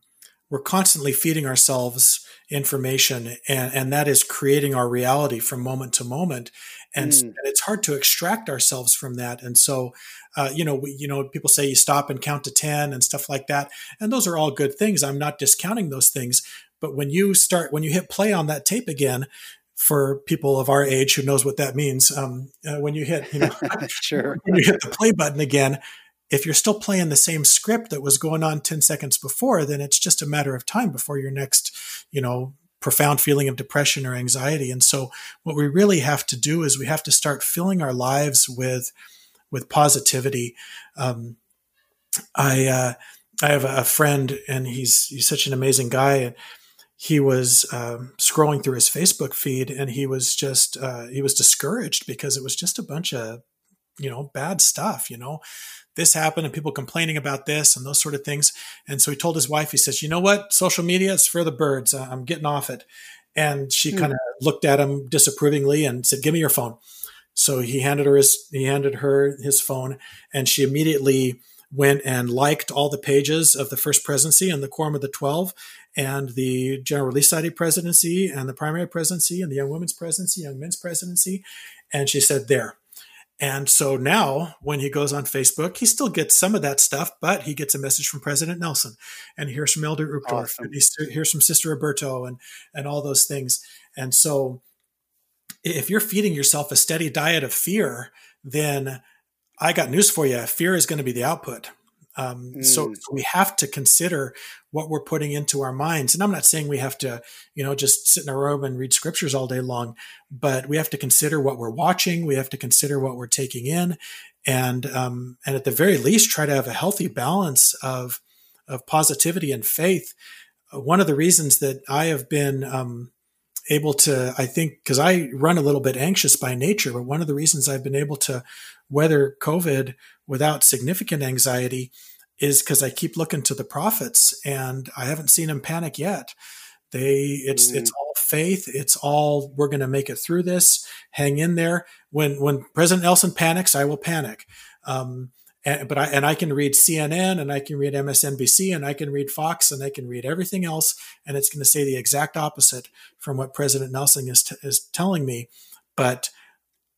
we're constantly feeding ourselves information, and and that is creating our reality from moment to moment, and, mm. it's hard to extract ourselves from that. And so, uh, you know, we, you know, people say you stop and count to ten and stuff like that, and those are all good things. I'm not discounting those things, but when you start when you hit play on that tape again for people of our age who knows what that means. Um, uh, when you hit, you know, *laughs* sure, when you hit the play button again, if you're still playing the same script that was going on 10 seconds before, then it's just a matter of time before your next, you know, profound feeling of depression or anxiety. And so what we really have to do is we have to start filling our lives with, with positivity. Um, I, uh, I have a friend and he's, he's such an amazing guy. And he was um, scrolling through his Facebook feed and he was just uh, he was discouraged because it was just a bunch of you know bad stuff. You know, this happened and people complaining about this and those sort of things. And so he told his wife, he says, "You know what? Social media is for the birds. I'm getting off it." And she hmm. kind of looked at him disapprovingly and said, "Give me your phone." So he handed her his he handed her his phone, and she immediately went and liked all the pages of the first presidency and the quorum of the 12 and the General Relief Society presidency and the primary presidency and the young women's presidency, young men's presidency. And she said, there. And so now when he goes on Facebook, he still gets some of that stuff, but he gets a message from President Nelson and he hears from Elder Uchtdorf awesome. and he hears from Sister Aburto and, and all those things. And so if you're feeding yourself a steady diet of fear, then I got news for you. Fear is going to be the output. Um, mm. so, so, we have to consider what we're putting into our minds. And I'm not saying we have to, you know, just sit in a room and read scriptures all day long, but we have to consider what we're watching. We have to consider what we're taking in, and um, and at the very least, try to have a healthy balance of of positivity and faith. One of the reasons that I have been um, able to, I think, because I run a little bit anxious by nature, but one of the reasons I've been able to weather COVID without significant anxiety is because I keep looking to the prophets and I haven't seen them panic yet. They, it's, mm. it's all faith. It's all, we're going to make it through this. Hang in there. When, when President Nelson panics, I will panic. Um, and, but I and I can read CNN and I can read MSNBC and I can read Fox and I can read everything else, and it's going to say the exact opposite from what President Nelson is t- is telling me. But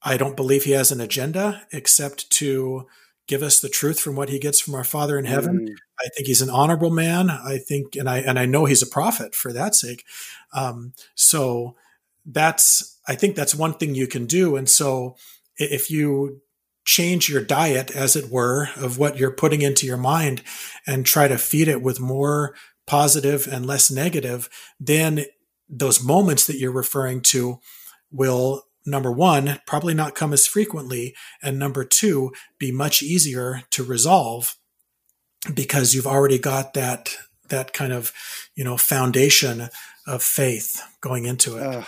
I don't believe he has an agenda except to give us the truth from what he gets from our Father in heaven. Mm. I think he's an honorable man. I think, and I and I know he's a prophet for that sake. Um, so that's I think that's one thing you can do. And so if you change your diet, as it were, of what you're putting into your mind and try to feed it with more positive and less negative, then those moments that you're referring to will number one, probably not come as frequently, and number two, be much easier to resolve because you've already got that that kind of you know foundation of faith going into it. Uh,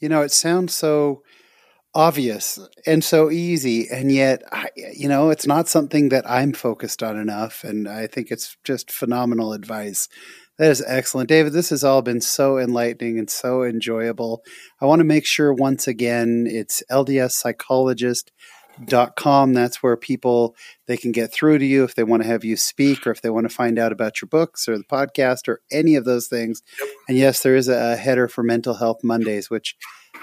you know, it sounds so obvious and so easy and yet you know it's not something that i'm focused on enough and i think it's just phenomenal advice. That is excellent. David this has all been so enlightening and so enjoyable. I want to make sure once again it's ldspsychologist.com that's where people they can get through to you if they want to have you speak or if they want to find out about your books or the podcast or any of those things. And yes there is a header for mental health mondays which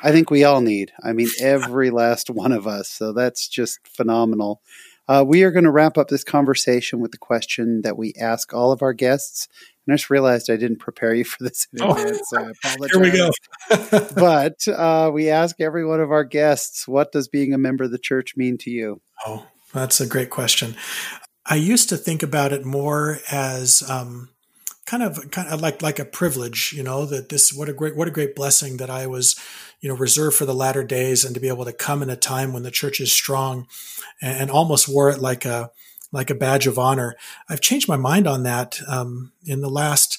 I think we all need. I mean, every last one of us. So that's just phenomenal. Uh, we are going to wrap up this conversation with the question that we ask all of our guests. And I just realized I didn't prepare you for this in oh, so I apologize. *laughs* Here we go. but uh, we ask every one of our guests, what does being a member of the church mean to you? Oh, that's a great question. I used to think about it more as um, kind of kind of like like a privilege, you know, that this what a great what a great blessing that I was you know, reserved for the latter days and to be able to come in a time when the church is strong and, and almost wore it like a, like a badge of honor. I've changed my mind on that um, in the last,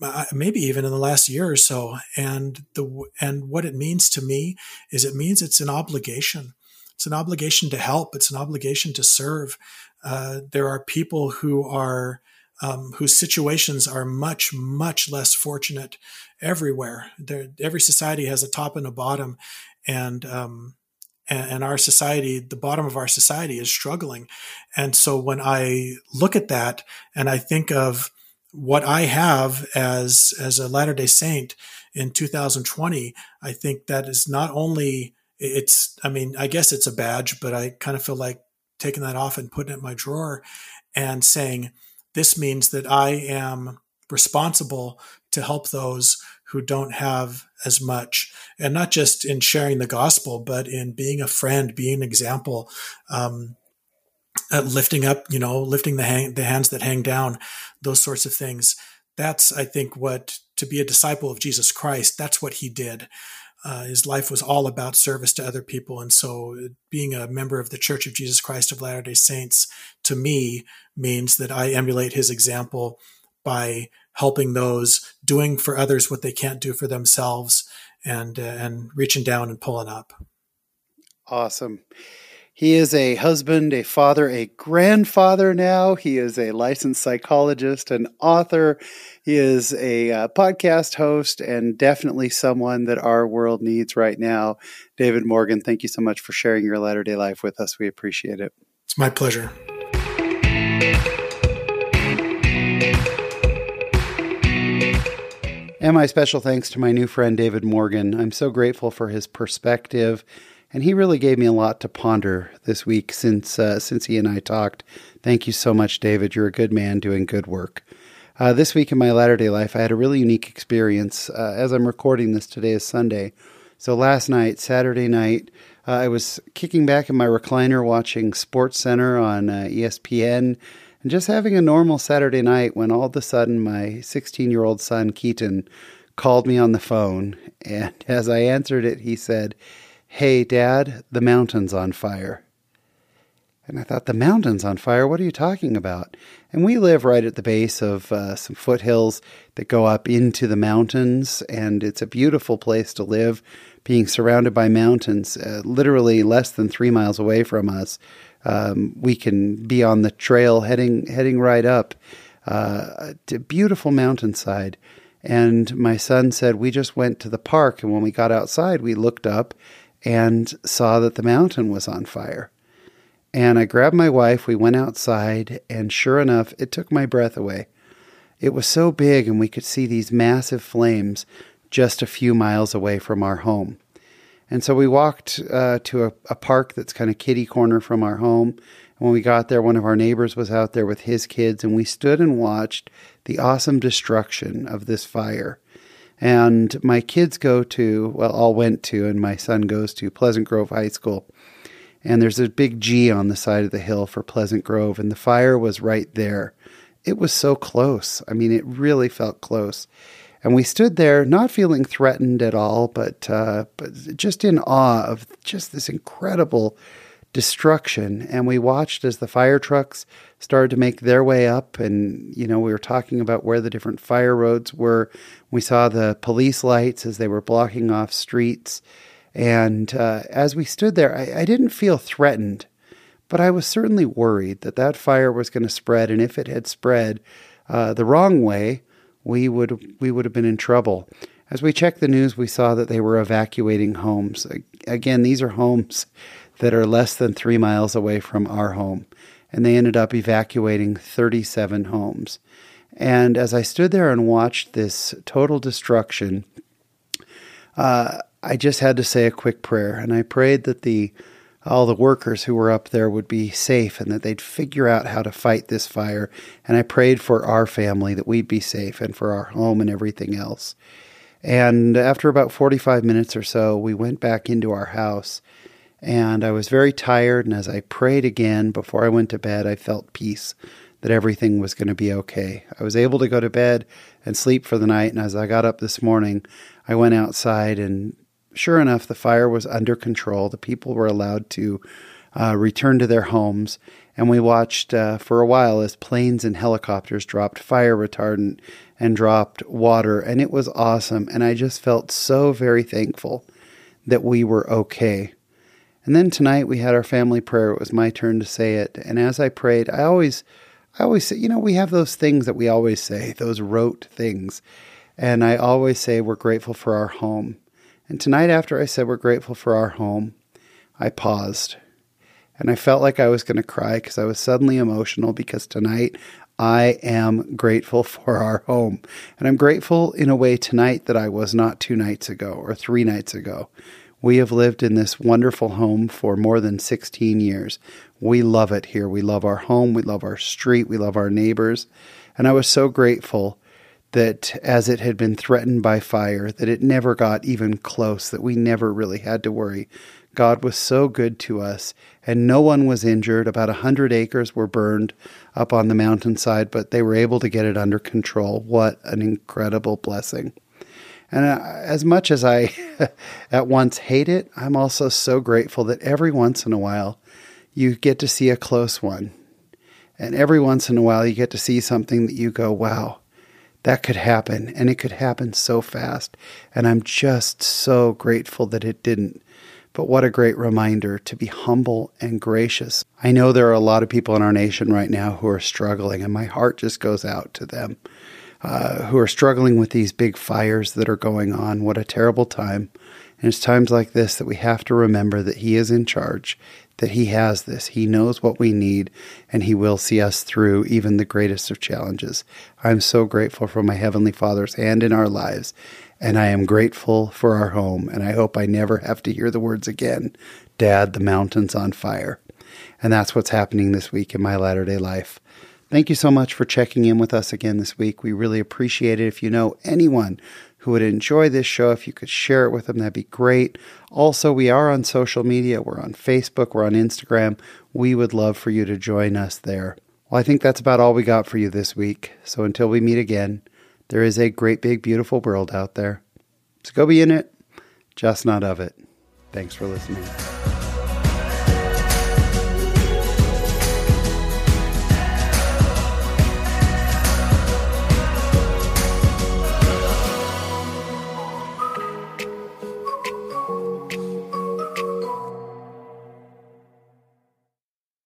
uh, maybe even in the last year or so. And the and what it means to me is it means it's an obligation. It's an obligation to help. It's an obligation to serve. Uh, there are people who are um, whose situations are much much less fortunate everywhere. There, every society has a top and a bottom, and um, and our society, the bottom of our society, is struggling. And so when I look at that and I think of what I have as as a Latter Day Saint in 2020, I think that is not only it's. I mean, I guess it's a badge, but I kind of feel like taking that off and putting it in my drawer and saying this means that I am responsible to help those who don't have as much. And not just in sharing the gospel but in being a friend being an example um, uh, lifting up you know lifting the, hang, the hands that hang down those sorts of things. That's i think what to be a disciple of jesus christ that's what he did uh, his life was all about service to other people and so being a member of the church of jesus christ of latter day saints to me means that i emulate his example by helping those, doing for others what they can't do for themselves, and uh, and reaching down and pulling up. Awesome. He is a husband, a father, a grandfather now. He is a licensed psychologist, an author. He is a uh, podcast host, and definitely someone that our world needs right now. David Morgan, thank you so much for sharing your latter day life with us. We appreciate it. It's my pleasure. And my special thanks to my new friend David Morgan. I'm so grateful for his perspective, and he really gave me a lot to ponder this week since uh, since he and I talked. Thank you so much, David. You're a good man doing good work. Uh, this week in my latter day life, I had a really unique experience. Uh, as I'm recording this, today is Sunday. So last night, Saturday night, uh, I was kicking back in my recliner watching Sports Center on uh, ESPN and just having a normal Saturday night when all of a sudden my 16 year old son, Keaton, called me on the phone. And *laughs* as I answered it, he said, Hey, Dad, the mountain's on fire. And I thought, the mountain's on fire? What are you talking about? And we live right at the base of uh, some foothills that go up into the mountains, and it's a beautiful place to live, being surrounded by mountains, uh, literally less than three miles away from us um, we can be on the trail heading heading right up uh, to beautiful mountainside. And my son said we just went to the park, and when we got outside, we looked up and saw that the mountain was on fire. And I grabbed my wife, we went outside, and sure enough, it took my breath away. It was so big, and we could see these massive flames just a few miles away from our home. And so we walked uh, to a, a, park that's kind of kitty corner from our home. And when we got there, one of our neighbors was out there with his kids, and we stood and watched the awesome destruction of this fire. And my kids go to, well, all went to, and my son goes to Pleasant Grove High School. And there's a big G on the side of the hill for Pleasant Grove, and the fire was right there. It was so close. I mean, it really felt close. And we stood there, not feeling threatened at all, but uh, but just in awe of just this incredible destruction. And we watched as the fire trucks started to make their way up. And, you know, we were talking about where the different fire roads were. We saw the police lights as they were blocking off streets. And uh, as we stood there, I, I didn't feel threatened, but I was certainly worried that that fire was going to spread. And if it had spread uh, the wrong way, we would we would have been in trouble. As we checked the news, we saw that they were evacuating homes. Again, these are homes that are less than three miles away from our home, and they ended up evacuating 37 homes. And as I stood there and watched this total destruction, uh, I just had to say a quick prayer, and I prayed that the all the workers who were up there would be safe and that they'd figure out how to fight this fire. And I prayed for our family that we'd be safe and for our home and everything else. And after about 45 minutes or so, we went back into our house. And I was very tired. And as I prayed again before I went to bed, I felt peace that everything was going to be okay. I was able to go to bed and sleep for the night. And as I got up this morning, I went outside and sure enough, the fire was under control. The people were allowed to uh, return to their homes. And we watched uh, for a while as planes and helicopters dropped fire retardant and dropped water. And it was awesome. And I just felt so very thankful that we were okay. And then tonight we had our family prayer. It was my turn to say it. And as I prayed, I always, I always say, you know, we have those things that we always say, those rote things. And I always say we're grateful for our home. And tonight, after I said we're grateful for our home, I paused. And I felt like I was going to cry because I was suddenly emotional because tonight I am grateful *laughs* for our home. And I'm grateful in a way tonight that I was not two nights ago or three nights ago. We have lived in this wonderful home for more than 16 years. We love it here. We love our home. We love our street. We love our neighbors. And I was so grateful that as it had been threatened by fire, that it never got even close, that we never really had to worry. God was so good to us, and no one was injured. About a hundred acres were burned up on the mountainside, but they were able to get it under control. What an incredible blessing. And uh, as much as I *laughs* at once hate it, I'm also so grateful that every once in a while you get to see a close one. And every once in a while you get to see something that you go, wow, that could happen. And it could happen so fast. And I'm just so grateful that it didn't. But what a great reminder to be humble and gracious. I know there are a lot of people in our nation right now who are struggling, and my heart just goes out to them uh, who are struggling with these big fires that are going on. What a terrible time. And it's times like this that we have to remember that He is in charge that He has this. He knows what we need, and He will see us through even the greatest of challenges. I'm so grateful for my Heavenly Father's hand in our lives, and I am grateful for our home, and I hope I never have to hear the words again Dad, the mountain's on fire. And that's what's happening this week in my latter day life. Thank you so much for checking in with us again this week. We really appreciate it. If you know anyone who would enjoy this show, if you could share it with them, that'd be great. Also, we are on social media. We're on Facebook, we're on Instagram. We would love for you to join us there. Well, I think that's about all we got for you this week. So until we meet again, there is a great, big, beautiful world out there. So go be in it, just not of it. Thanks for listening.